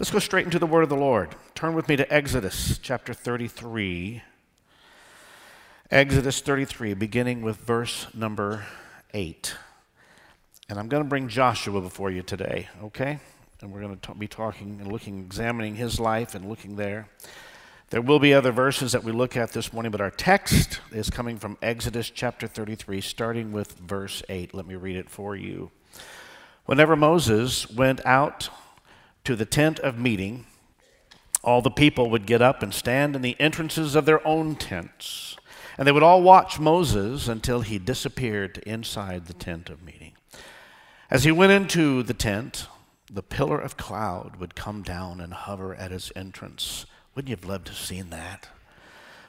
Let's go straight into the word of the Lord. Turn with me to Exodus chapter 33. Exodus 33, beginning with verse number 8. And I'm going to bring Joshua before you today, okay? And we're going to be talking and looking, examining his life and looking there. There will be other verses that we look at this morning, but our text is coming from Exodus chapter 33, starting with verse 8. Let me read it for you. Whenever Moses went out to the tent of meeting, all the people would get up and stand in the entrances of their own tents, and they would all watch Moses until he disappeared inside the tent of meeting. As he went into the tent, the pillar of cloud would come down and hover at his entrance wouldn't you have loved to have seen that?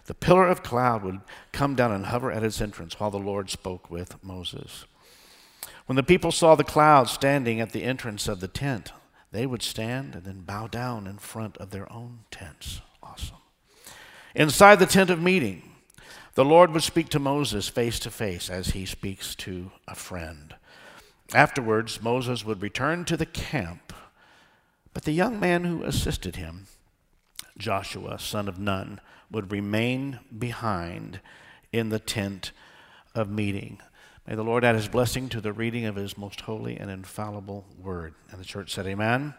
The pillar of cloud would come down and hover at its entrance while the Lord spoke with Moses. When the people saw the cloud standing at the entrance of the tent, they would stand and then bow down in front of their own tents. Awesome. Inside the tent of meeting, the Lord would speak to Moses face to face as he speaks to a friend. Afterwards, Moses would return to the camp, but the young man who assisted him Joshua, son of Nun, would remain behind in the tent of meeting. May the Lord add his blessing to the reading of his most holy and infallible word. And the church said, Amen.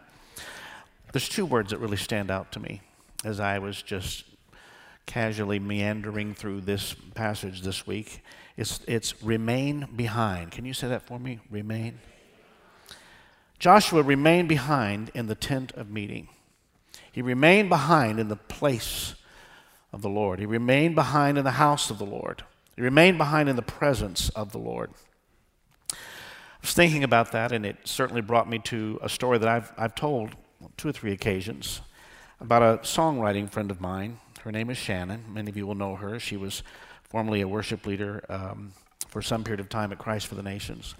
There's two words that really stand out to me as I was just casually meandering through this passage this week. It's, it's remain behind. Can you say that for me? Remain. Joshua remained behind in the tent of meeting. He remained behind in the place of the Lord. He remained behind in the house of the Lord. He remained behind in the presence of the Lord. I was thinking about that, and it certainly brought me to a story that I've, I've told two or three occasions about a songwriting friend of mine. Her name is Shannon. Many of you will know her. She was formerly a worship leader um, for some period of time at Christ for the Nations.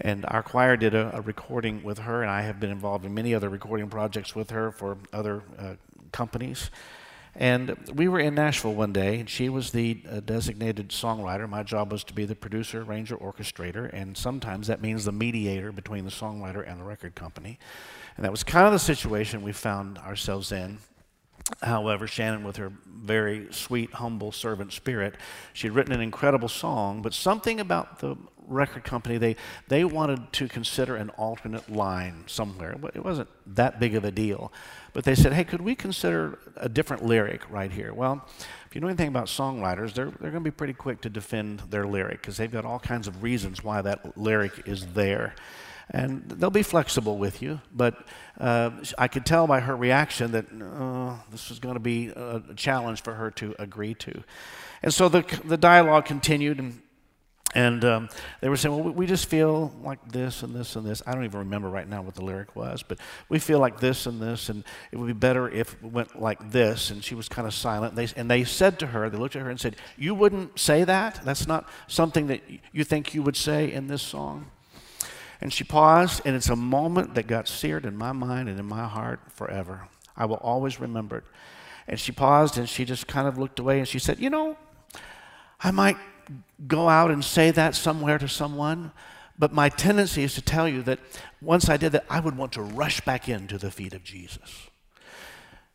And our choir did a, a, recording with her, and I have been involved in many other recording projects with her for other uh, companies. And we were in Nashville one day, and she was the uh, designated songwriter. My job was to be the producer, arranger, orchestrator, and sometimes that means the mediator between the songwriter and the record company. And that was kind of the situation we found ourselves in. However, Shannon, with her very sweet, humble servant spirit, she had written an incredible song, but something about the record company, they, they wanted to consider an alternate line somewhere. It wasn't that big of a deal. But they said, hey, could we consider a different lyric right here? Well, if you know anything about songwriters, they're, they're going to be pretty quick to defend their lyric because they've got all kinds of reasons why that lyric is there. And they'll be flexible with you, but uh, I could tell by her reaction that uh, this was going to be a challenge for her to agree to. And so the, the dialogue continued, and and um, they were saying, well, we just feel like this and this and this. I don't even remember right now what the lyric was, but we feel like this and this, and it would be better if it went like this. And she was kind of silent. And they, and they said to her, they looked at her and said, You wouldn't say that? That's not something that you think you would say in this song? And she paused, and it's a moment that got seared in my mind and in my heart forever. I will always remember it. And she paused, and she just kind of looked away, and she said, You know, I might go out and say that somewhere to someone, but my tendency is to tell you that once I did that, I would want to rush back into the feet of Jesus.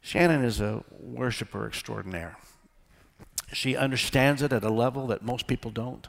Shannon is a worshiper extraordinaire. She understands it at a level that most people don't.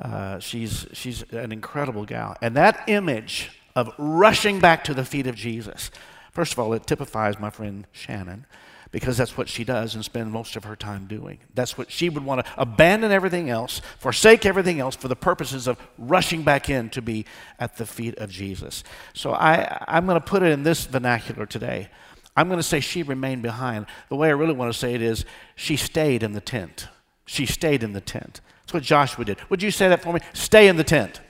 Uh, she's, she's an incredible gal. And that image of rushing back to the feet of Jesus, first of all, it typifies my friend Shannon because that's what she does and spends most of her time doing. That's what she would want to abandon everything else, forsake everything else for the purposes of rushing back in to be at the feet of Jesus. So I, I'm going to put it in this vernacular today. I'm going to say she remained behind. The way I really want to say it is she stayed in the tent. She stayed in the tent. That's what Joshua did. Would you say that for me? Stay in the tent.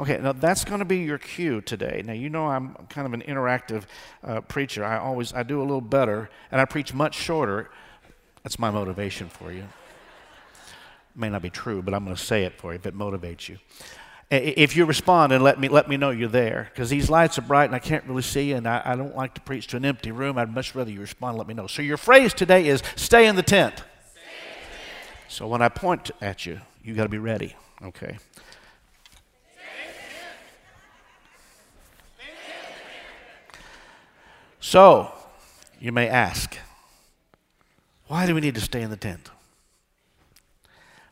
Okay, now that's going to be your cue today. Now you know I'm kind of an interactive uh, preacher. I always I do a little better, and I preach much shorter. That's my motivation for you. It may not be true, but I'm going to say it for you if it motivates you. If you respond and let me let me know you're there, because these lights are bright and I can't really see you, and I, I don't like to preach to an empty room. I'd much rather you respond and let me know. So your phrase today is "Stay in the tent." In the tent. So when I point at you, you got to be ready. Okay. So, you may ask, why do we need to stay in the tent?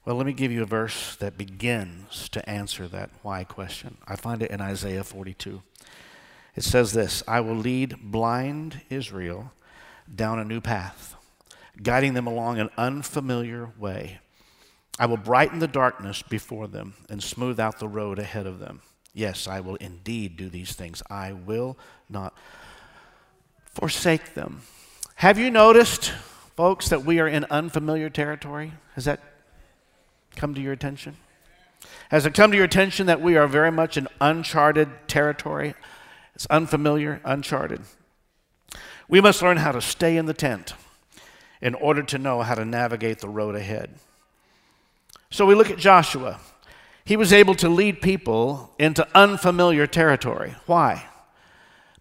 Well, let me give you a verse that begins to answer that why question. I find it in Isaiah 42. It says this I will lead blind Israel down a new path, guiding them along an unfamiliar way. I will brighten the darkness before them and smooth out the road ahead of them. Yes, I will indeed do these things. I will not forsake them. Have you noticed, folks, that we are in unfamiliar territory? Has that come to your attention? Has it come to your attention that we are very much in uncharted territory? It's unfamiliar, uncharted. We must learn how to stay in the tent in order to know how to navigate the road ahead. So we look at Joshua. He was able to lead people into unfamiliar territory. Why?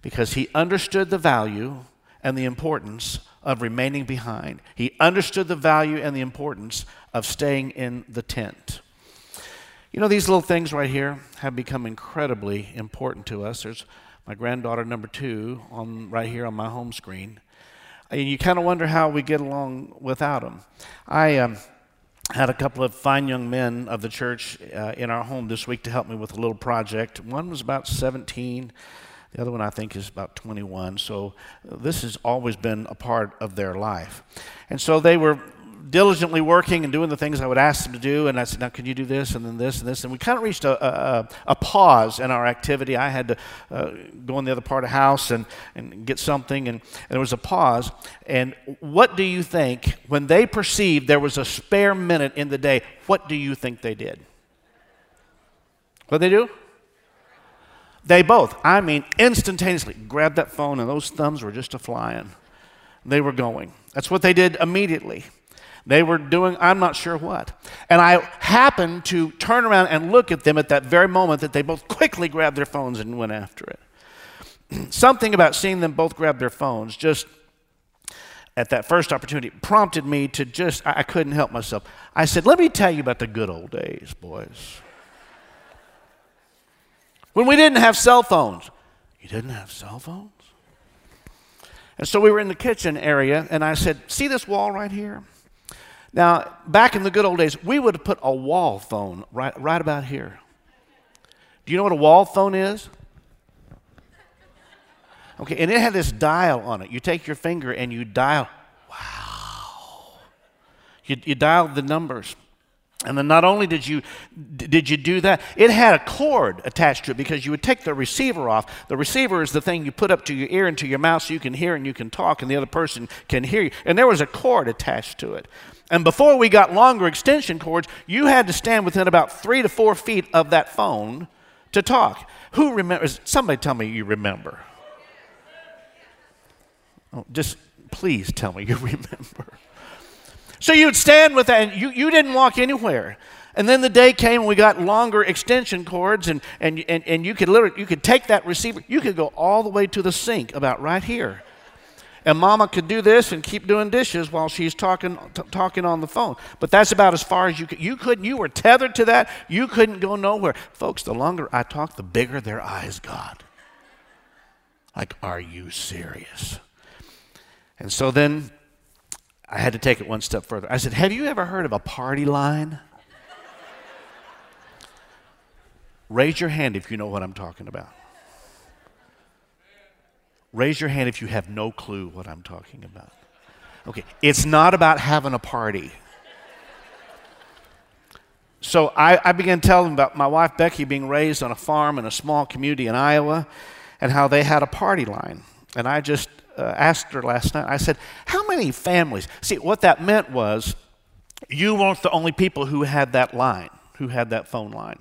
Because he understood the value and the importance of remaining behind. He understood the value and the importance of staying in the tent. You know, these little things right here have become incredibly important to us. There's my granddaughter number two on right here on my home screen. And you kind of wonder how we get along without them. I um, had a couple of fine young men of the church uh, in our home this week to help me with a little project. One was about 17. The other one, I think, is about 21. So this has always been a part of their life. And so they were diligently working and doing the things I would ask them to do. And I said, now, can you do this and then this and this? And we kind of reached a, a, a pause in our activity. I had to uh, go in the other part of the house and, and get something. And, and there was a pause. And what do you think, when they perceived there was a spare minute in the day, what do you think they did? What they do? They both, I mean, instantaneously grabbed that phone, and those thumbs were just a flying. They were going. That's what they did immediately. They were doing, I'm not sure what. And I happened to turn around and look at them at that very moment that they both quickly grabbed their phones and went after it. Something about seeing them both grab their phones just at that first opportunity prompted me to just, I couldn't help myself. I said, Let me tell you about the good old days, boys. When we didn't have cell phones. You didn't have cell phones? And so we were in the kitchen area, and I said, See this wall right here? Now, back in the good old days, we would have put a wall phone right, right about here. Do you know what a wall phone is? Okay, and it had this dial on it. You take your finger and you dial. Wow. You, you dial the numbers. And then not only did you did you do that, it had a cord attached to it because you would take the receiver off. The receiver is the thing you put up to your ear and to your mouth so you can hear and you can talk and the other person can hear you. And there was a cord attached to it. And before we got longer extension cords, you had to stand within about three to four feet of that phone to talk. Who remembers? Somebody tell me you remember. Oh, just please tell me you remember. So you'd stand with that, and you, you didn't walk anywhere. And then the day came and we got longer extension cords, and, and, and, and you could literally you could take that receiver, you could go all the way to the sink about right here. And mama could do this and keep doing dishes while she's talking, t- talking on the phone. But that's about as far as you could. You couldn't, you were tethered to that. You couldn't go nowhere. Folks, the longer I talked, the bigger their eyes got. Like, are you serious? And so then I had to take it one step further. I said, Have you ever heard of a party line? Raise your hand if you know what I'm talking about. Raise your hand if you have no clue what I'm talking about. Okay, it's not about having a party. So I, I began telling about my wife Becky being raised on a farm in a small community in Iowa and how they had a party line. And I just uh, asked her last night, I said, How many families? See, what that meant was you weren't the only people who had that line, who had that phone line.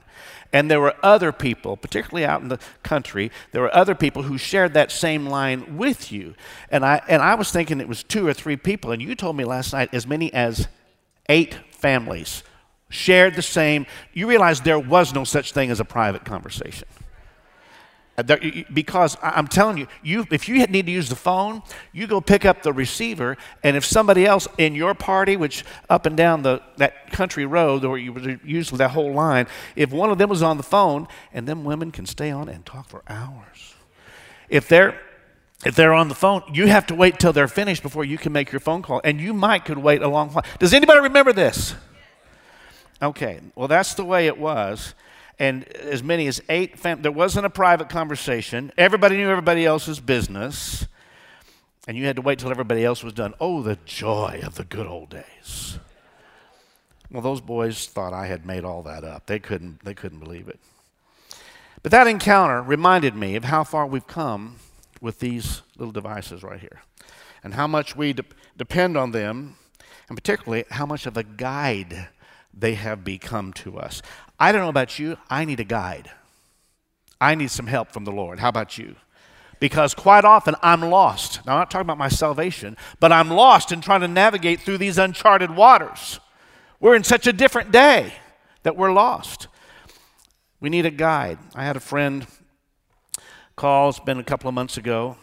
And there were other people, particularly out in the country, there were other people who shared that same line with you. And I, and I was thinking it was two or three people, and you told me last night as many as eight families shared the same. You realize there was no such thing as a private conversation. Because I'm telling you, you, if you need to use the phone, you go pick up the receiver, and if somebody else in your party, which up and down the, that country road, or you were usually that whole line, if one of them was on the phone, and them women can stay on and talk for hours. If they're If they're on the phone, you have to wait till they're finished before you can make your phone call. And you might could wait a long while. Does anybody remember this? Okay, well, that's the way it was. And as many as eight, fam- there wasn't a private conversation. Everybody knew everybody else's business. And you had to wait till everybody else was done. Oh, the joy of the good old days. Well, those boys thought I had made all that up. They couldn't, they couldn't believe it. But that encounter reminded me of how far we've come with these little devices right here and how much we de- depend on them, and particularly how much of a guide they have become to us. I don't know about you, I need a guide. I need some help from the Lord. How about you? Because quite often I'm lost. Now, I'm not talking about my salvation, but I'm lost in trying to navigate through these uncharted waters. We're in such a different day that we're lost. We need a guide. I had a friend call, it's been a couple of months ago,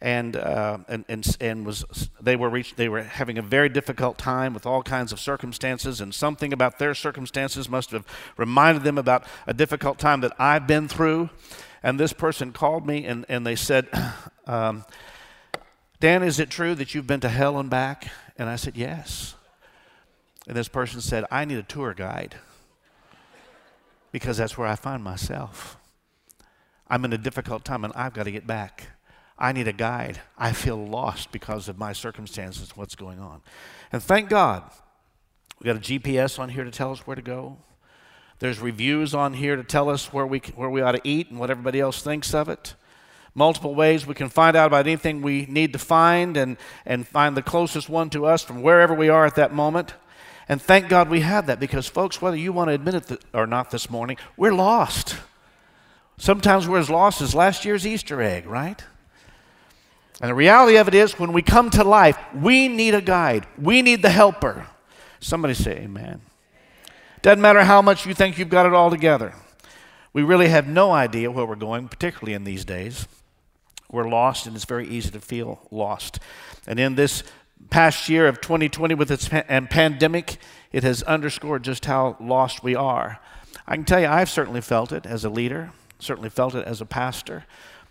and, uh, and, and, and was, they, were reached, they were having a very difficult time with all kinds of circumstances, and something about their circumstances must have reminded them about a difficult time that I've been through. And this person called me and, and they said, um, Dan, is it true that you've been to hell and back? And I said, Yes. And this person said, I need a tour guide because that's where I find myself. I'm in a difficult time and I've got to get back. I need a guide. I feel lost because of my circumstances, what's going on. And thank God, we got a GPS on here to tell us where to go. There's reviews on here to tell us where we, where we ought to eat and what everybody else thinks of it. Multiple ways we can find out about anything we need to find and, and find the closest one to us from wherever we are at that moment. And thank God we have that because, folks, whether you want to admit it or not this morning, we're lost. Sometimes we're as lost as last year's Easter egg, right? And the reality of it is, when we come to life, we need a guide, we need the helper. Somebody say, Amen. Doesn't matter how much you think you've got it all together. We really have no idea where we're going, particularly in these days. We're lost, and it's very easy to feel lost. And in this past year of 2020 with its and pandemic, it has underscored just how lost we are. I can tell you, I've certainly felt it as a leader, certainly felt it as a pastor.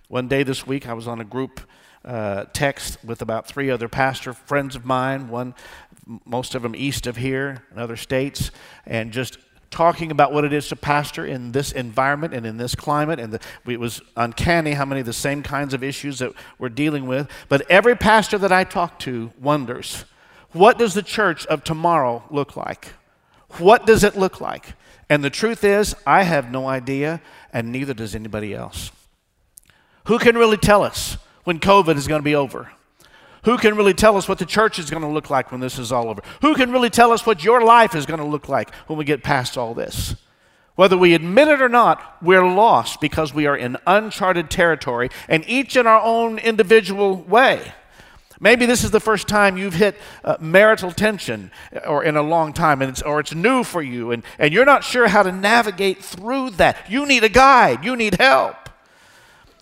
One day this week, I was on a group uh, text with about three other pastor friends of mine, one, most of them east of here in other states, and just talking about what it is to pastor in this environment and in this climate. And the, it was uncanny how many of the same kinds of issues that we're dealing with. But every pastor that I talk to wonders what does the church of tomorrow look like? What does it look like? And the truth is, I have no idea, and neither does anybody else. Who can really tell us when COVID is going to be over? Who can really tell us what the church is going to look like when this is all over? Who can really tell us what your life is going to look like when we get past all this? Whether we admit it or not, we're lost because we are in uncharted territory and each in our own individual way. Maybe this is the first time you've hit uh, marital tension or in a long time, and it's, or it's new for you, and, and you're not sure how to navigate through that. You need a guide, you need help.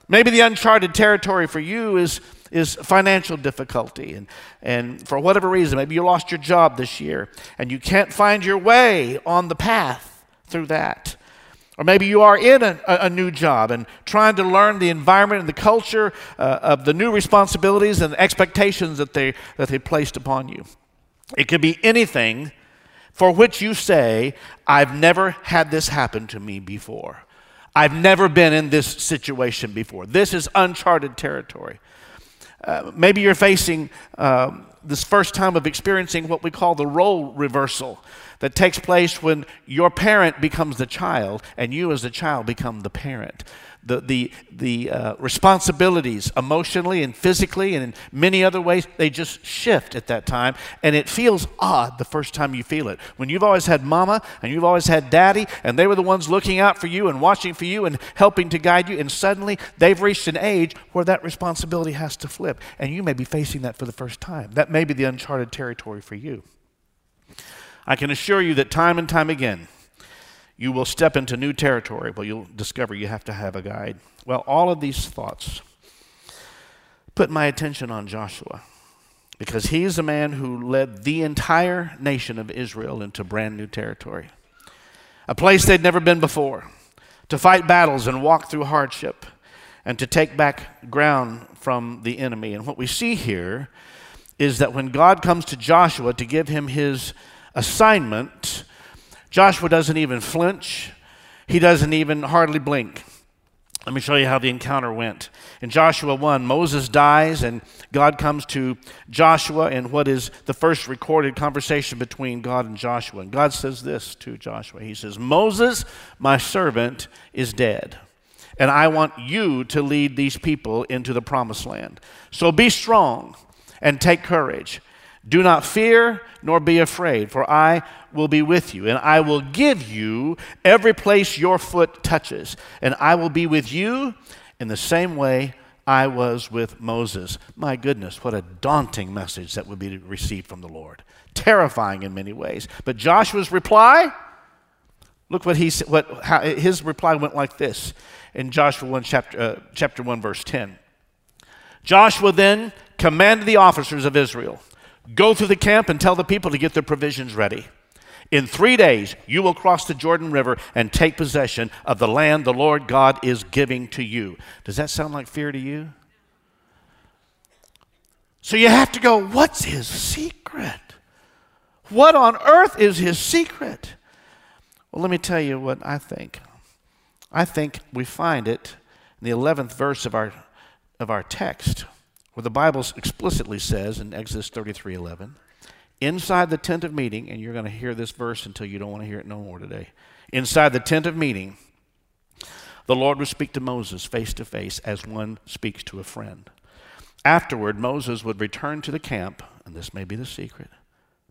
Maybe the uncharted territory for you is is financial difficulty. And, and for whatever reason, maybe you lost your job this year and you can't find your way on the path through that. Or maybe you are in a, a, new job and trying to learn the environment and the culture uh, of the new responsibilities and expectations that they, that they placed upon you. It could be anything for which you say, I've never had this happen to me before. I've never been in this situation before. This is uncharted territory. Uh, maybe you're facing uh, this first time of experiencing what we call the role reversal that takes place when your parent becomes the child and you as the child become the parent the, the, the uh, responsibilities emotionally and physically and in many other ways, they just shift at that time. And it feels odd the first time you feel it. When you've always had mama and you've always had daddy, and they were the ones looking out for you and watching for you and helping to guide you, and suddenly they've reached an age where that responsibility has to flip. And you may be facing that for the first time. That may be the uncharted territory for you. I can assure you that time and time again, you will step into new territory, but you'll discover you have to have a guide. Well, all of these thoughts put my attention on Joshua because he's a man who led the entire nation of Israel into brand new territory, a place they'd never been before, to fight battles and walk through hardship. and to take back ground from the enemy. And what we see here is that when God comes to Joshua to give him his assignment, Joshua doesn't even flinch, he doesn't even hardly blink. Let me show you how the encounter went. In Joshua 1, Moses dies, and God comes to Joshua in what is the first recorded conversation between God and Joshua. And God says this to Joshua He says, Moses, my servant, is dead, and I want you to lead these people into the promised land. So be strong and take courage. Do not fear nor be afraid, for I will be with you, and I will give you every place your foot touches, and I will be with you in the same way I was with Moses. My goodness, what a daunting message that would be received from the Lord. Terrifying in many ways. But Joshua's reply, look what he what how, his reply went like this in Joshua 1 chapter uh, chapter 1 verse 10. Joshua then commanded the officers of Israel, go through the camp and tell the people to get their provisions ready. In three days, you will cross the Jordan River and take possession of the land the Lord God is giving to you. Does that sound like fear to you? So you have to go, what's his secret? What on earth is his secret? Well, let me tell you what I think. I think we find it in the 11th verse of our, of our text, where the Bible explicitly says in Exodus 33 11, inside the tent of meeting, and you're going to hear this verse until you don't want to hear it no more today. Inside the tent of meeting, the Lord would speak to Moses face to face as one speaks to a friend. Afterward, Moses would return to the camp, and this may be the secret,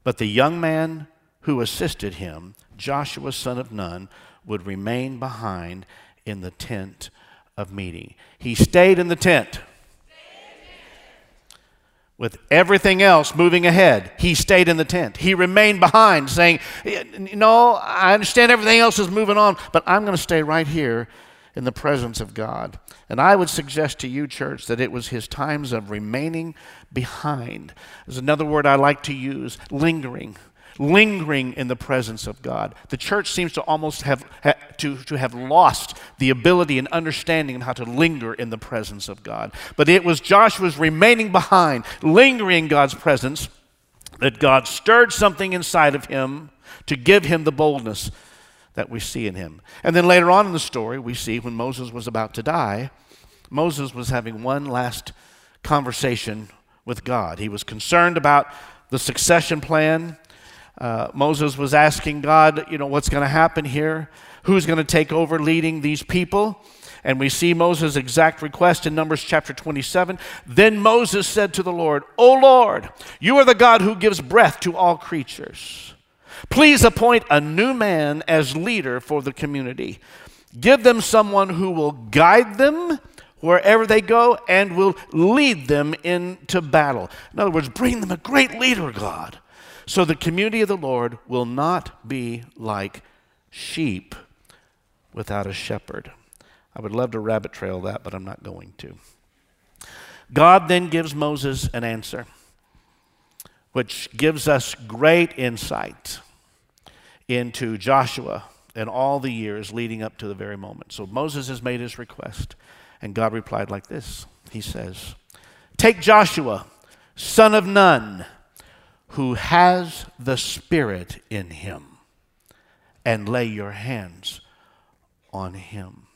but the young man who assisted him, Joshua son of Nun, would remain behind in the tent of meeting. He stayed in the tent with everything else moving ahead, he stayed in the tent. He remained behind, saying, No, I understand everything else is moving on, but I'm going to stay right here in the presence of God. And I would suggest to you, church, that it was his times of remaining behind. There's another word I like to use lingering lingering in the presence of God. The church seems to almost have to, to have lost the ability and understanding of how to linger in the presence of God. But it was Joshua's remaining behind, lingering in God's presence, that God stirred something inside of him to give him the boldness that we see in him. And then later on in the story, we see when Moses was about to die, Moses was having one last conversation with God. He was concerned about the succession plan. Uh, Moses was asking God, you know, what's going to happen here? Who's going to take over leading these people? And we see Moses' exact request in Numbers chapter 27. Then Moses said to the Lord, O Lord, you are the God who gives breath to all creatures. Please appoint a new man as leader for the community. Give them someone who will guide them wherever they go and will lead them into battle. In other words, bring them a great leader, God so the community of the Lord will not be like sheep without a shepherd. I would love to rabbit trail that, but I'm not going to. God then gives Moses an answer, which gives us great insight into Joshua and all the years leading up to the very moment. So Moses has made his request, and God replied like this He says, Take Joshua, son of Nun who has the Spirit in him and lay your hands on him.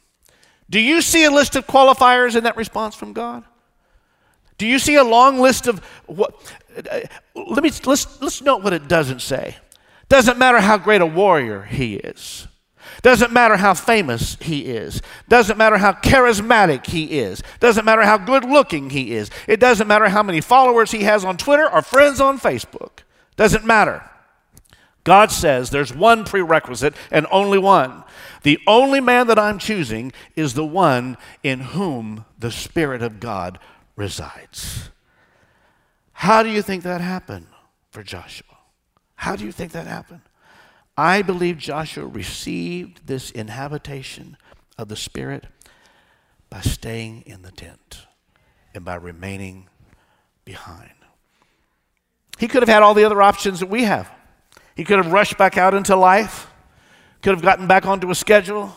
Do you see a list of qualifiers in that response from God? Do you see a long list of what? Uh, let me let's let's note what it doesn't say. Doesn't matter how great a warrior he is. Doesn't matter how famous he is. Doesn't matter how charismatic he is. Doesn't matter how good looking he is. It doesn't matter how many followers he has on Twitter or friends on Facebook. Doesn't matter. God says there's one prerequisite and only one. The only man that I'm choosing is the one in whom the Spirit of God resides. How do you think that happened for Joshua? How do you think that happened? I believe Joshua received this inhabitation of the Spirit by staying in the tent and by remaining behind. He could have had all the other options that we have. He could have rushed back out into life, could have gotten back onto a schedule,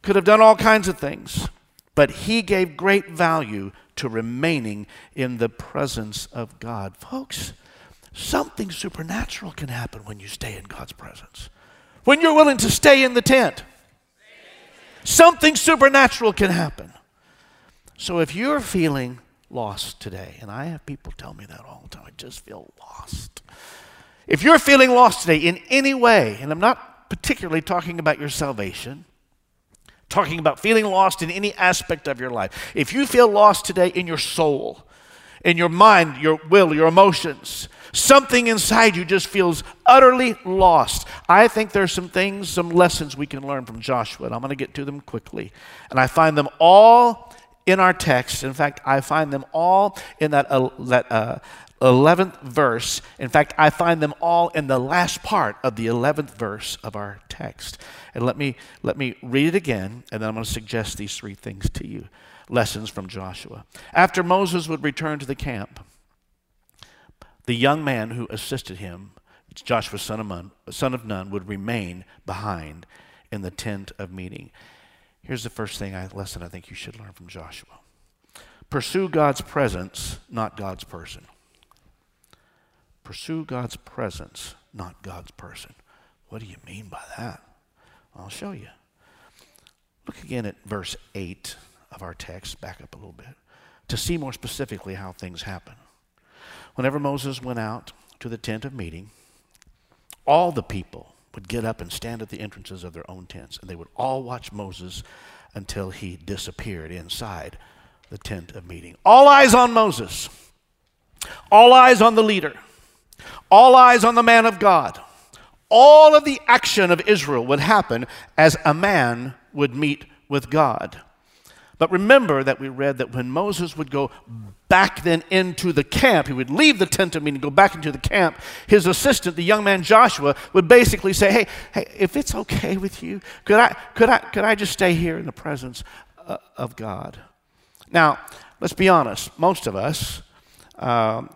could have done all kinds of things. But he gave great value to remaining in the presence of God. Folks, something supernatural can happen when you stay in God's presence. When you're willing to stay in the tent, something supernatural can happen. So if you're feeling lost today, and I have people tell me that all the time, I just feel lost. If you're feeling lost today in any way, and I'm not particularly talking about your salvation, talking about feeling lost in any aspect of your life. If you feel lost today in your soul, in your mind, your will, your emotions, something inside you just feels utterly lost. I think there's some things, some lessons we can learn from Joshua, and I'm going to get to them quickly. And I find them all in our text. In fact, I find them all in that, uh, that uh, 11th verse. In fact, I find them all in the last part of the 11th verse of our text. And let me, let me read it again, and then I'm going to suggest these three things to you lessons from Joshua. After Moses would return to the camp, the young man who assisted him, Joshua son of, Nun, son of Nun, would remain behind in the tent of meeting. Here's the first thing I, lesson I think you should learn from Joshua. Pursue God's presence, not God's person. Pursue God's presence, not God's person. What do you mean by that? I'll show you. Look again at verse 8 of our text, back up a little bit, to see more specifically how things happen. Whenever Moses went out to the tent of meeting, all the people would get up and stand at the entrances of their own tents, and they would all watch Moses until he disappeared inside the tent of meeting. All eyes on Moses, all eyes on the leader, all eyes on the man of God all of the action of Israel would happen as a man would meet with God. But remember that we read that when Moses would go back then into the camp, he would leave the tent of meeting and go back into the camp. His assistant, the young man Joshua, would basically say, "Hey, hey, if it's okay with you, could I, could I, could I just stay here in the presence uh, of God?" Now, let's be honest. Most of us um,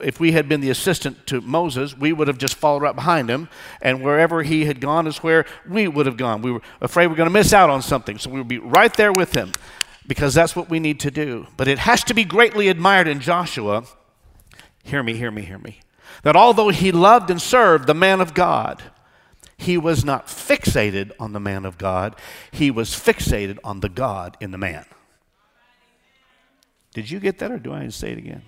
if we had been the assistant to Moses, we would have just followed right behind him, and wherever he had gone is where we would have gone. We were afraid we're going to miss out on something, so we would be right there with him because that's what we need to do. But it has to be greatly admired in Joshua. Hear me, hear me, hear me. That although he loved and served the man of God, he was not fixated on the man of God, he was fixated on the God in the man. Did you get that, or do I say it again?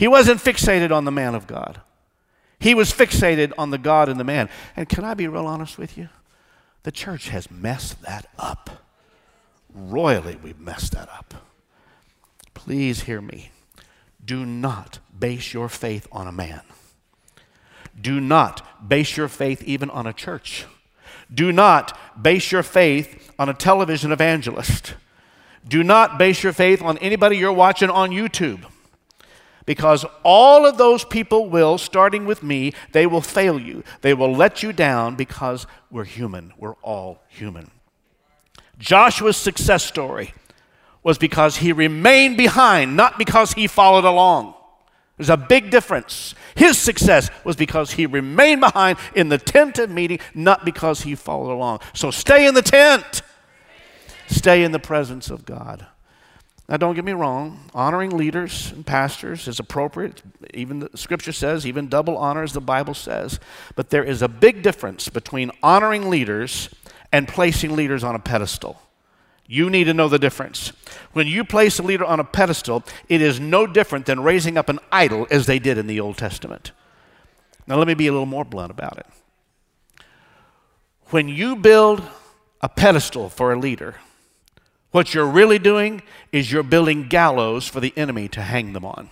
He wasn't fixated on the man of God. He was fixated on the God and the man. And can I be real honest with you? The church has messed that up. Royally, we've messed that up. Please hear me. Do not base your faith on a man. Do not base your faith even on a church. Do not base your faith on a television evangelist. Do not base your faith on anybody you're watching on YouTube. Because all of those people will, starting with me, they will fail you. They will let you down because we're human. We're all human. Joshua's success story was because he remained behind, not because he followed along. There's a big difference. His success was because he remained behind in the tent of meeting, not because he followed along. So stay in the tent, stay in the presence of God. Now, don't get me wrong, honoring leaders and pastors is appropriate. Even the scripture says, even double honor, as the Bible says. But there is a big difference between honoring leaders and placing leaders on a pedestal. You need to know the difference. When you place a leader on a pedestal, it is no different than raising up an idol as they did in the Old Testament. Now, let me be a little more blunt about it. When you build a pedestal for a leader, what you're really doing is you're building gallows for the enemy to hang them on.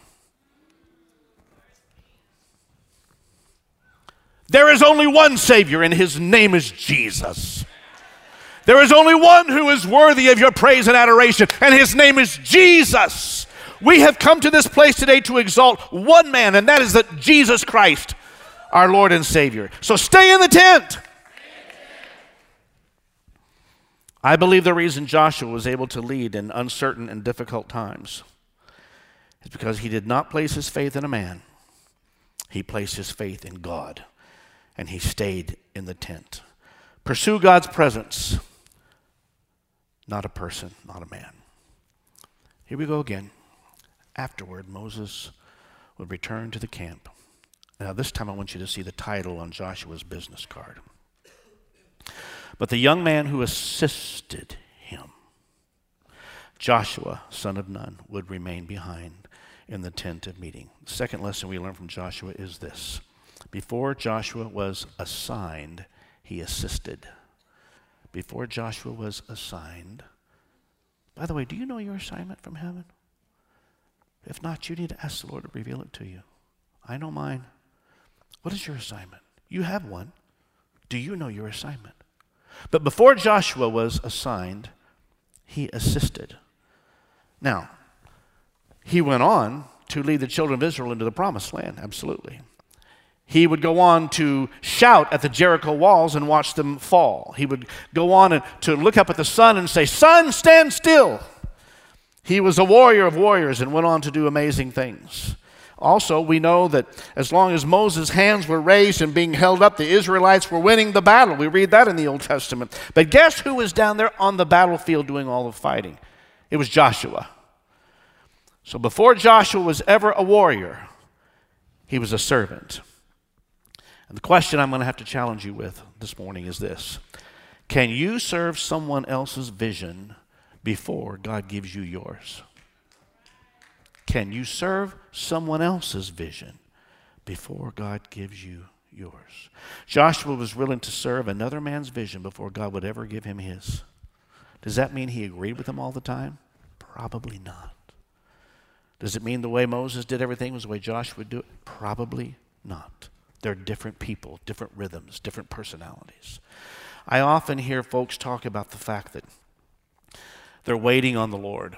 There is only one Savior, and His name is Jesus. There is only one who is worthy of your praise and adoration, and His name is Jesus. We have come to this place today to exalt one man, and that is that Jesus Christ, our Lord and Savior. So stay in the tent. I believe the reason Joshua was able to lead in uncertain and difficult times is because he did not place his faith in a man, he placed his faith in God, and he stayed in the tent. Pursue God's presence, not a person, not a man. Here we go again. Afterward, Moses would return to the camp. Now, this time I want you to see the title on Joshua's business card. But the young man who assisted him, Joshua, son of Nun, would remain behind in the tent of meeting. The second lesson we learn from Joshua is this before Joshua was assigned, he assisted. Before Joshua was assigned, by the way, do you know your assignment from heaven? If not, you need to ask the Lord to reveal it to you. I know mine. What is your assignment? You have one. Do you know your assignment? But before Joshua was assigned, he assisted. Now, he went on to lead the children of Israel into the promised land, absolutely. He would go on to shout at the Jericho walls and watch them fall. He would go on to look up at the sun and say, Sun, stand still. He was a warrior of warriors and went on to do amazing things. Also, we know that as long as Moses' hands were raised and being held up, the Israelites were winning the battle. We read that in the Old Testament. But guess who was down there on the battlefield doing all the fighting? It was Joshua. So before Joshua was ever a warrior, he was a servant. And the question I'm going to have to challenge you with this morning is this Can you serve someone else's vision before God gives you yours? Can you serve someone else's vision before God gives you yours? Joshua was willing to serve another man's vision before God would ever give him his. Does that mean he agreed with him all the time? Probably not. Does it mean the way Moses did everything was the way Joshua would do it? Probably not. They're different people, different rhythms, different personalities. I often hear folks talk about the fact that they're waiting on the Lord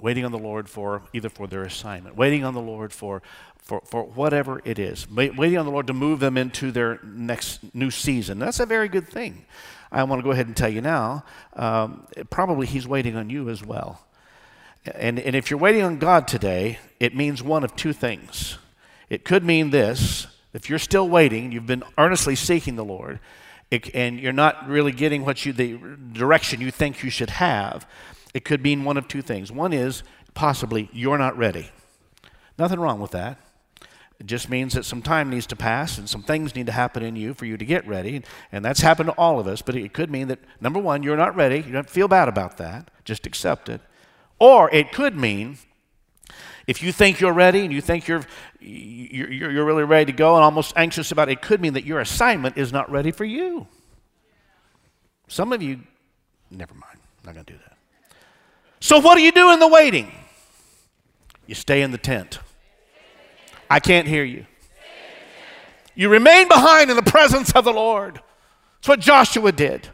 waiting on the Lord for either for their assignment, waiting on the Lord for, for, for whatever it is, waiting on the Lord to move them into their next new season. That's a very good thing. I want to go ahead and tell you now, um, probably He's waiting on you as well. And, and if you're waiting on God today, it means one of two things. It could mean this if you're still waiting, you've been earnestly seeking the Lord, and you're not really getting what you, the direction you think you should have, it could mean one of two things. One is possibly you're not ready. Nothing wrong with that. It just means that some time needs to pass and some things need to happen in you for you to get ready. And that's happened to all of us. But it could mean that, number one, you're not ready. You don't feel bad about that. Just accept it. Or it could mean if you think you're ready and you think you're, you're, you're really ready to go and almost anxious about it, it could mean that your assignment is not ready for you. Some of you, never mind. I'm not going to do that. So, what do you do in the waiting? You stay in the tent. I can't hear you. You remain behind in the presence of the Lord. That's what Joshua did.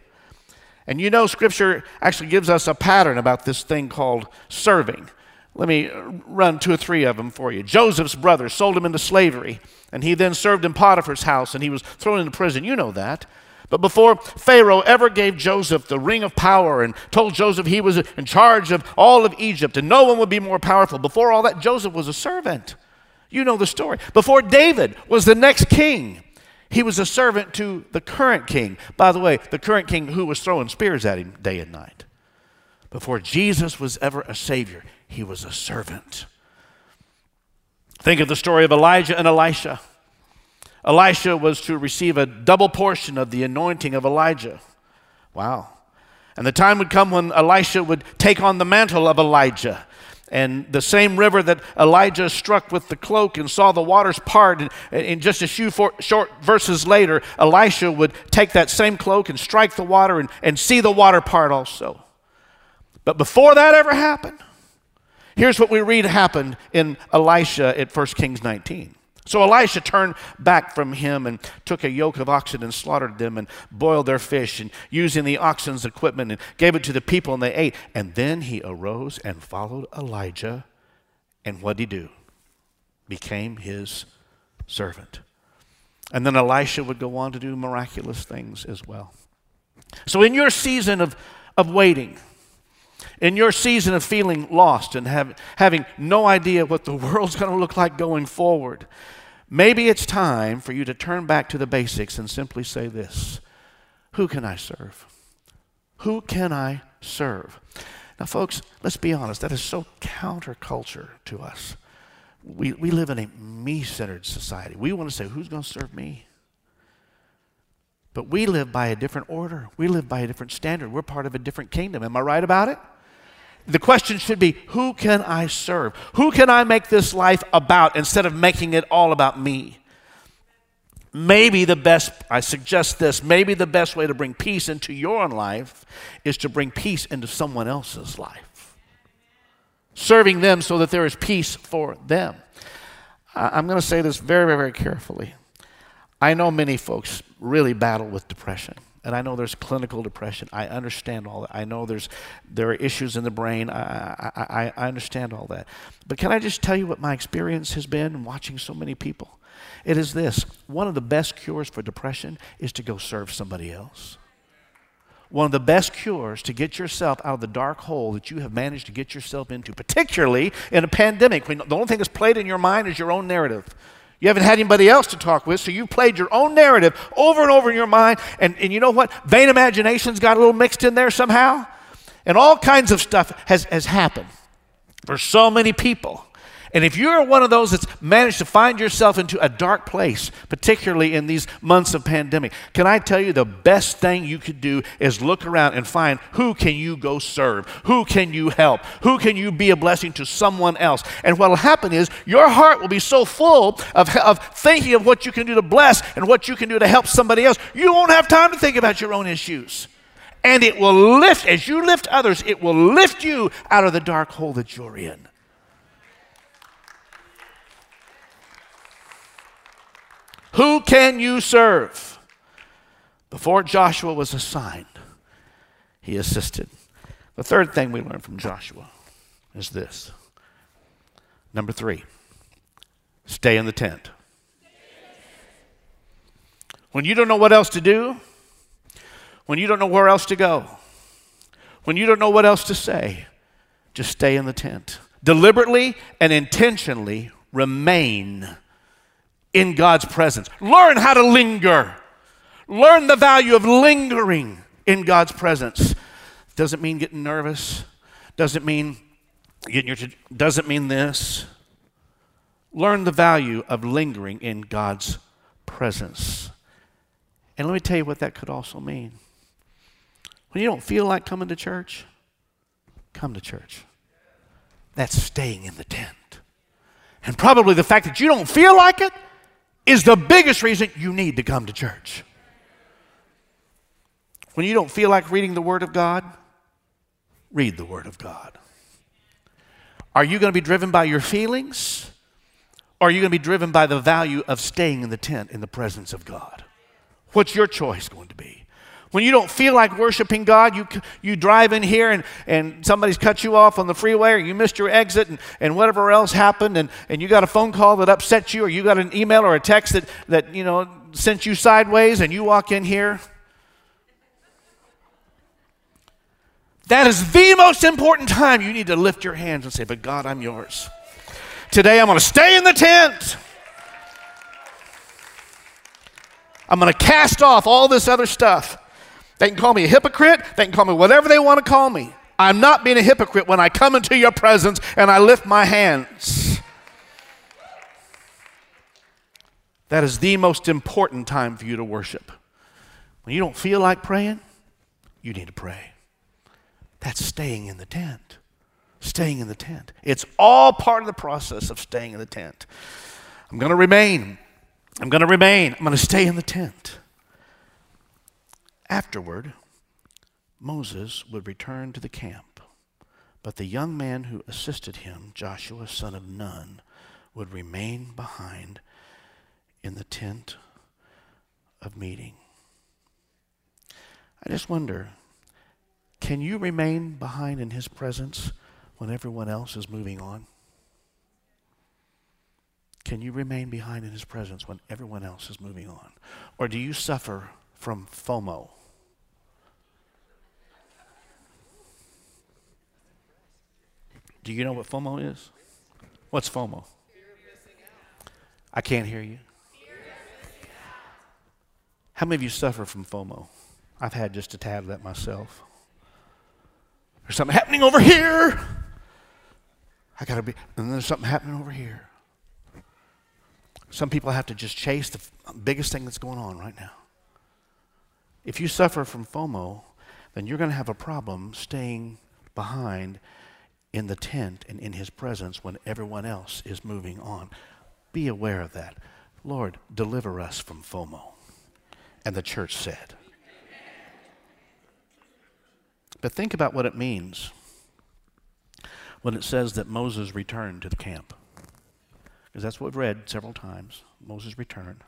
And you know, Scripture actually gives us a pattern about this thing called serving. Let me run two or three of them for you. Joseph's brothers sold him into slavery, and he then served in Potiphar's house, and he was thrown into prison. You know that. But before Pharaoh ever gave Joseph the ring of power and told Joseph he was in charge of all of Egypt and no one would be more powerful, before all that, Joseph was a servant. You know the story. Before David was the next king, he was a servant to the current king. By the way, the current king who was throwing spears at him day and night. Before Jesus was ever a savior, he was a servant. Think of the story of Elijah and Elisha. Elisha was to receive a double portion of the anointing of Elijah. Wow. And the time would come when Elisha would take on the mantle of Elijah. And the same river that Elijah struck with the cloak and saw the waters part, and in just a few short verses later, Elisha would take that same cloak and strike the water and, and see the water part also. But before that ever happened, here's what we read happened in Elisha at 1 Kings 19. So Elisha turned back from him and took a yoke of oxen and slaughtered them and boiled their fish and using the oxen's equipment and gave it to the people and they ate. And then he arose and followed Elijah. And what did he do? Became his servant. And then Elisha would go on to do miraculous things as well. So in your season of, of waiting, in your season of feeling lost and have, having no idea what the world's going to look like going forward, maybe it's time for you to turn back to the basics and simply say this Who can I serve? Who can I serve? Now, folks, let's be honest, that is so counterculture to us. We, we live in a me centered society. We want to say, who's going to serve me? But we live by a different order. We live by a different standard. We're part of a different kingdom. Am I right about it? The question should be who can I serve? Who can I make this life about instead of making it all about me? Maybe the best, I suggest this, maybe the best way to bring peace into your own life is to bring peace into someone else's life. Serving them so that there is peace for them. I'm going to say this very, very, very carefully. I know many folks really battle with depression. And I know there's clinical depression. I understand all that. I know there's there are issues in the brain. I, I, I understand all that. But can I just tell you what my experience has been watching so many people? It is this one of the best cures for depression is to go serve somebody else. One of the best cures to get yourself out of the dark hole that you have managed to get yourself into, particularly in a pandemic, when the only thing that's played in your mind is your own narrative. You haven't had anybody else to talk with, so you played your own narrative over and over in your mind. And, and you know what? Vain imaginations got a little mixed in there somehow. And all kinds of stuff has, has happened for so many people. And if you're one of those that's managed to find yourself into a dark place, particularly in these months of pandemic, can I tell you the best thing you could do is look around and find who can you go serve? Who can you help? Who can you be a blessing to someone else? And what will happen is your heart will be so full of, of thinking of what you can do to bless and what you can do to help somebody else, you won't have time to think about your own issues. And it will lift, as you lift others, it will lift you out of the dark hole that you're in. Who can you serve? Before Joshua was assigned, he assisted. The third thing we learn from Joshua is this. Number three, stay in the tent. When you don't know what else to do, when you don't know where else to go, when you don't know what else to say, just stay in the tent. Deliberately and intentionally remain in God's presence. Learn how to linger. Learn the value of lingering in God's presence. Doesn't mean getting nervous. Doesn't mean getting your doesn't mean this. Learn the value of lingering in God's presence. And let me tell you what that could also mean. When you don't feel like coming to church, come to church. That's staying in the tent. And probably the fact that you don't feel like it is the biggest reason you need to come to church. When you don't feel like reading the Word of God, read the Word of God. Are you going to be driven by your feelings? Or are you going to be driven by the value of staying in the tent in the presence of God? What's your choice going to be? When you don't feel like worshiping God, you, you drive in here and, and somebody's cut you off on the freeway or you missed your exit and, and whatever else happened and, and you got a phone call that upset you or you got an email or a text that, that you know, sent you sideways and you walk in here. That is the most important time you need to lift your hands and say, But God, I'm yours. Today I'm going to stay in the tent. I'm going to cast off all this other stuff. They can call me a hypocrite. They can call me whatever they want to call me. I'm not being a hypocrite when I come into your presence and I lift my hands. That is the most important time for you to worship. When you don't feel like praying, you need to pray. That's staying in the tent. Staying in the tent. It's all part of the process of staying in the tent. I'm going to remain. I'm going to remain. I'm going to stay in the tent. Afterward, Moses would return to the camp, but the young man who assisted him, Joshua son of Nun, would remain behind in the tent of meeting. I just wonder can you remain behind in his presence when everyone else is moving on? Can you remain behind in his presence when everyone else is moving on? Or do you suffer from FOMO? Do you know what FOMO is? What's FOMO? I can't hear you. How many of you suffer from FOMO? I've had just a tad of that myself. There's something happening over here. I got to be, and there's something happening over here. Some people have to just chase the biggest thing that's going on right now. If you suffer from FOMO, then you're going to have a problem staying behind in the tent and in his presence when everyone else is moving on. Be aware of that. Lord, deliver us from FOMO. And the church said. But think about what it means when it says that Moses returned to the camp. Because that's what we've read several times. Moses returned.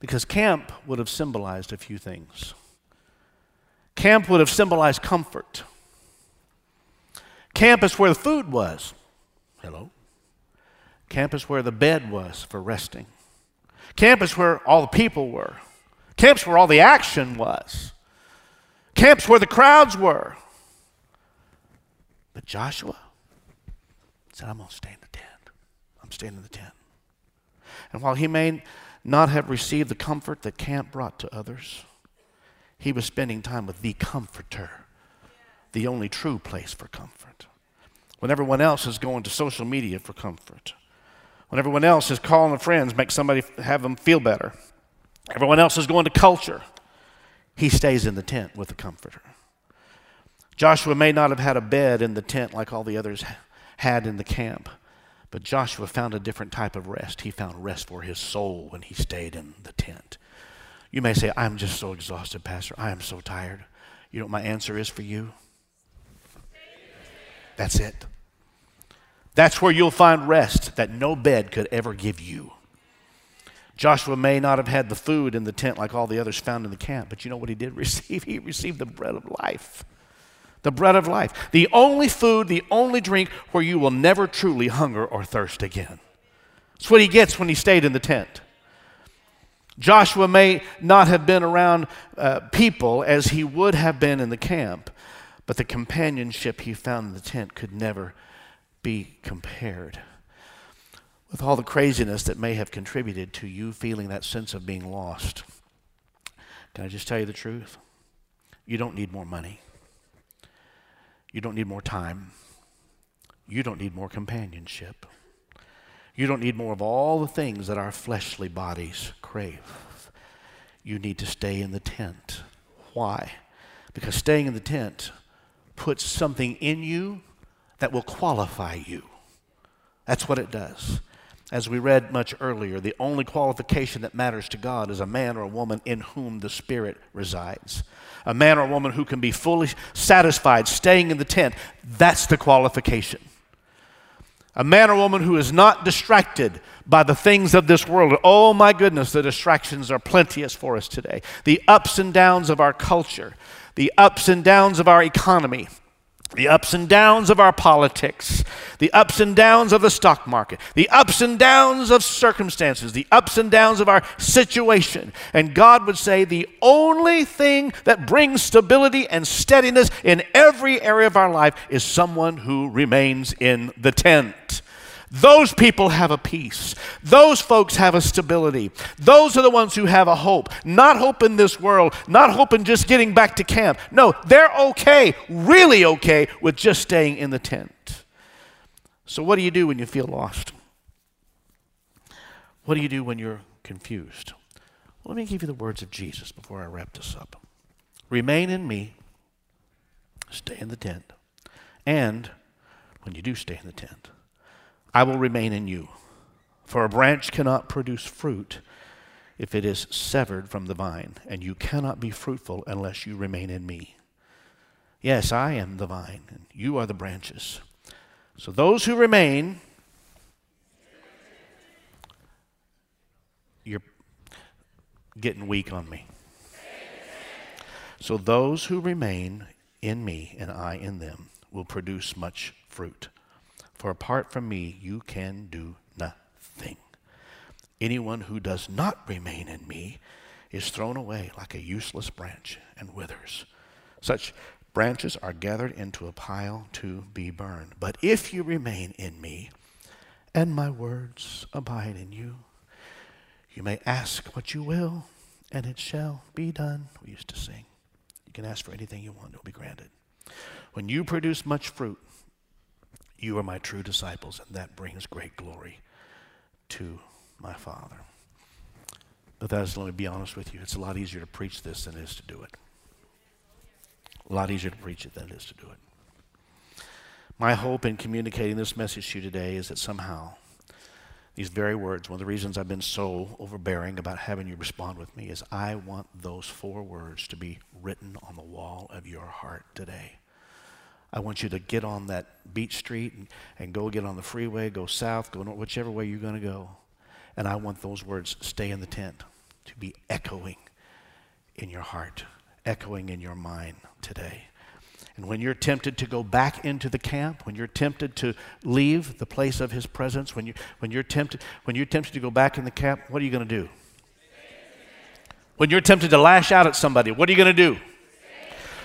Because camp would have symbolized a few things. Camp would have symbolized comfort. Camp is where the food was. Hello. Campus where the bed was for resting. Campus where all the people were. Camp's where all the action was. Camp's where the crowds were. But Joshua said, I'm going to stay in the tent. I'm staying in the tent. And while he may not have received the comfort that camp brought to others, he was spending time with the comforter, the only true place for comfort. When everyone else is going to social media for comfort, when everyone else is calling friends, make somebody have them feel better. Everyone else is going to culture. He stays in the tent with the comforter. Joshua may not have had a bed in the tent like all the others had in the camp, but Joshua found a different type of rest. He found rest for his soul when he stayed in the tent. You may say, I'm just so exhausted, Pastor. I am so tired. You know what my answer is for you? That's it. That's where you'll find rest that no bed could ever give you. Joshua may not have had the food in the tent like all the others found in the camp, but you know what he did receive? He received the bread of life. The bread of life. The only food, the only drink where you will never truly hunger or thirst again. That's what he gets when he stayed in the tent. Joshua may not have been around uh, people as he would have been in the camp, but the companionship he found in the tent could never be compared with all the craziness that may have contributed to you feeling that sense of being lost. Can I just tell you the truth? You don't need more money. You don't need more time. You don't need more companionship. You don't need more of all the things that our fleshly bodies crave. You need to stay in the tent. Why? Because staying in the tent puts something in you that will qualify you. That's what it does. As we read much earlier, the only qualification that matters to God is a man or a woman in whom the Spirit resides. A man or a woman who can be fully satisfied staying in the tent. That's the qualification. A man or woman who is not distracted by the things of this world. Oh my goodness, the distractions are plenteous for us today. The ups and downs of our culture, the ups and downs of our economy the ups and downs of our politics, the ups and downs of the stock market, the ups and downs of circumstances, the ups and downs of our situation. And God would say the only thing that brings stability and steadiness in every area of our life is someone who remains in the tent. Those people have a peace. Those folks have a stability. Those are the ones who have a hope. Not hope in this world, not hope in just getting back to camp. No, they're okay, really okay, with just staying in the tent. So, what do you do when you feel lost? What do you do when you're confused? Well, let me give you the words of Jesus before I wrap this up. Remain in me, stay in the tent, and when you do stay in the tent, I will remain in you. For a branch cannot produce fruit if it is severed from the vine, and you cannot be fruitful unless you remain in me. Yes, I am the vine, and you are the branches. So those who remain, you're getting weak on me. So those who remain in me and I in them will produce much fruit. For apart from me, you can do nothing. Anyone who does not remain in me is thrown away like a useless branch and withers. Such branches are gathered into a pile to be burned. But if you remain in me, and my words abide in you, you may ask what you will, and it shall be done. We used to sing. You can ask for anything you want, it will be granted. When you produce much fruit, you are my true disciples, and that brings great glory to my Father. But that is, let me be honest with you, it's a lot easier to preach this than it is to do it. A lot easier to preach it than it is to do it. My hope in communicating this message to you today is that somehow these very words, one of the reasons I've been so overbearing about having you respond with me is I want those four words to be written on the wall of your heart today. I want you to get on that beach street and, and go get on the freeway, go south, go north, whichever way you're going to go. And I want those words, stay in the tent, to be echoing in your heart, echoing in your mind today. And when you're tempted to go back into the camp, when you're tempted to leave the place of his presence, when, you, when, you're, tempted, when you're tempted to go back in the camp, what are you going to do? When you're tempted to lash out at somebody, what are you going to do?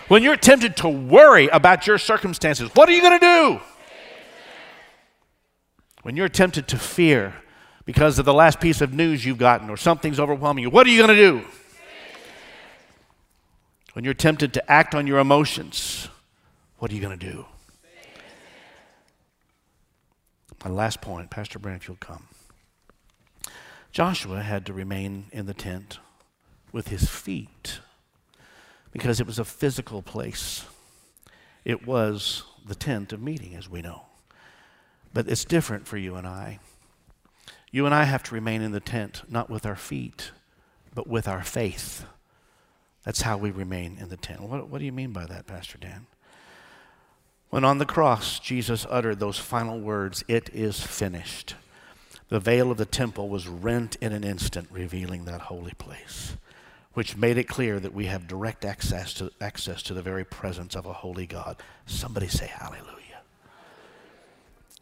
When you're tempted to worry about your circumstances, what are you going to do? When you're tempted to fear because of the last piece of news you've gotten or something's overwhelming you, what are you going to do? When you're tempted to act on your emotions, what are you going to do? My last point, Pastor Brent, you'll come. Joshua had to remain in the tent with his feet because it was a physical place. It was the tent of meeting, as we know. But it's different for you and I. You and I have to remain in the tent, not with our feet, but with our faith. That's how we remain in the tent. What, what do you mean by that, Pastor Dan? When on the cross, Jesus uttered those final words, It is finished. The veil of the temple was rent in an instant, revealing that holy place, which made it clear that we have direct access to, access to the very presence of a holy God. Somebody say hallelujah.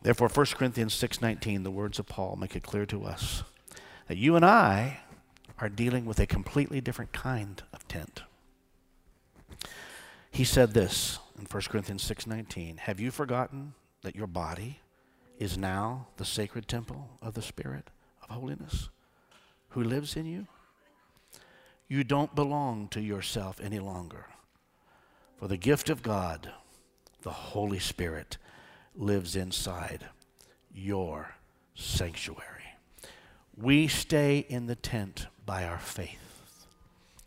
Therefore, 1 Corinthians 6:19, the words of Paul make it clear to us that you and I are dealing with a completely different kind of tent. He said this in 1 Corinthians 6:19, "Have you forgotten that your body is now the sacred temple of the Spirit of holiness who lives in you? You don't belong to yourself any longer. For the gift of God, the Holy Spirit, lives inside your sanctuary. We stay in the tent by our faith.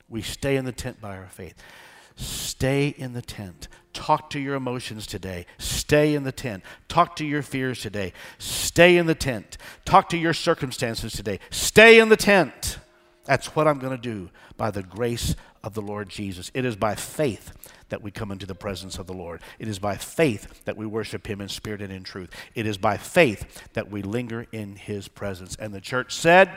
We stay in the tent by our faith. Stay in the tent. Talk to your emotions today. Stay in the tent. Talk to your fears today. Stay in the tent. Talk to your circumstances today. Stay in the tent. That's what I'm going to do by the grace of the Lord Jesus. It is by faith that we come into the presence of the Lord. It is by faith that we worship Him in spirit and in truth. It is by faith that we linger in His presence. And the church said,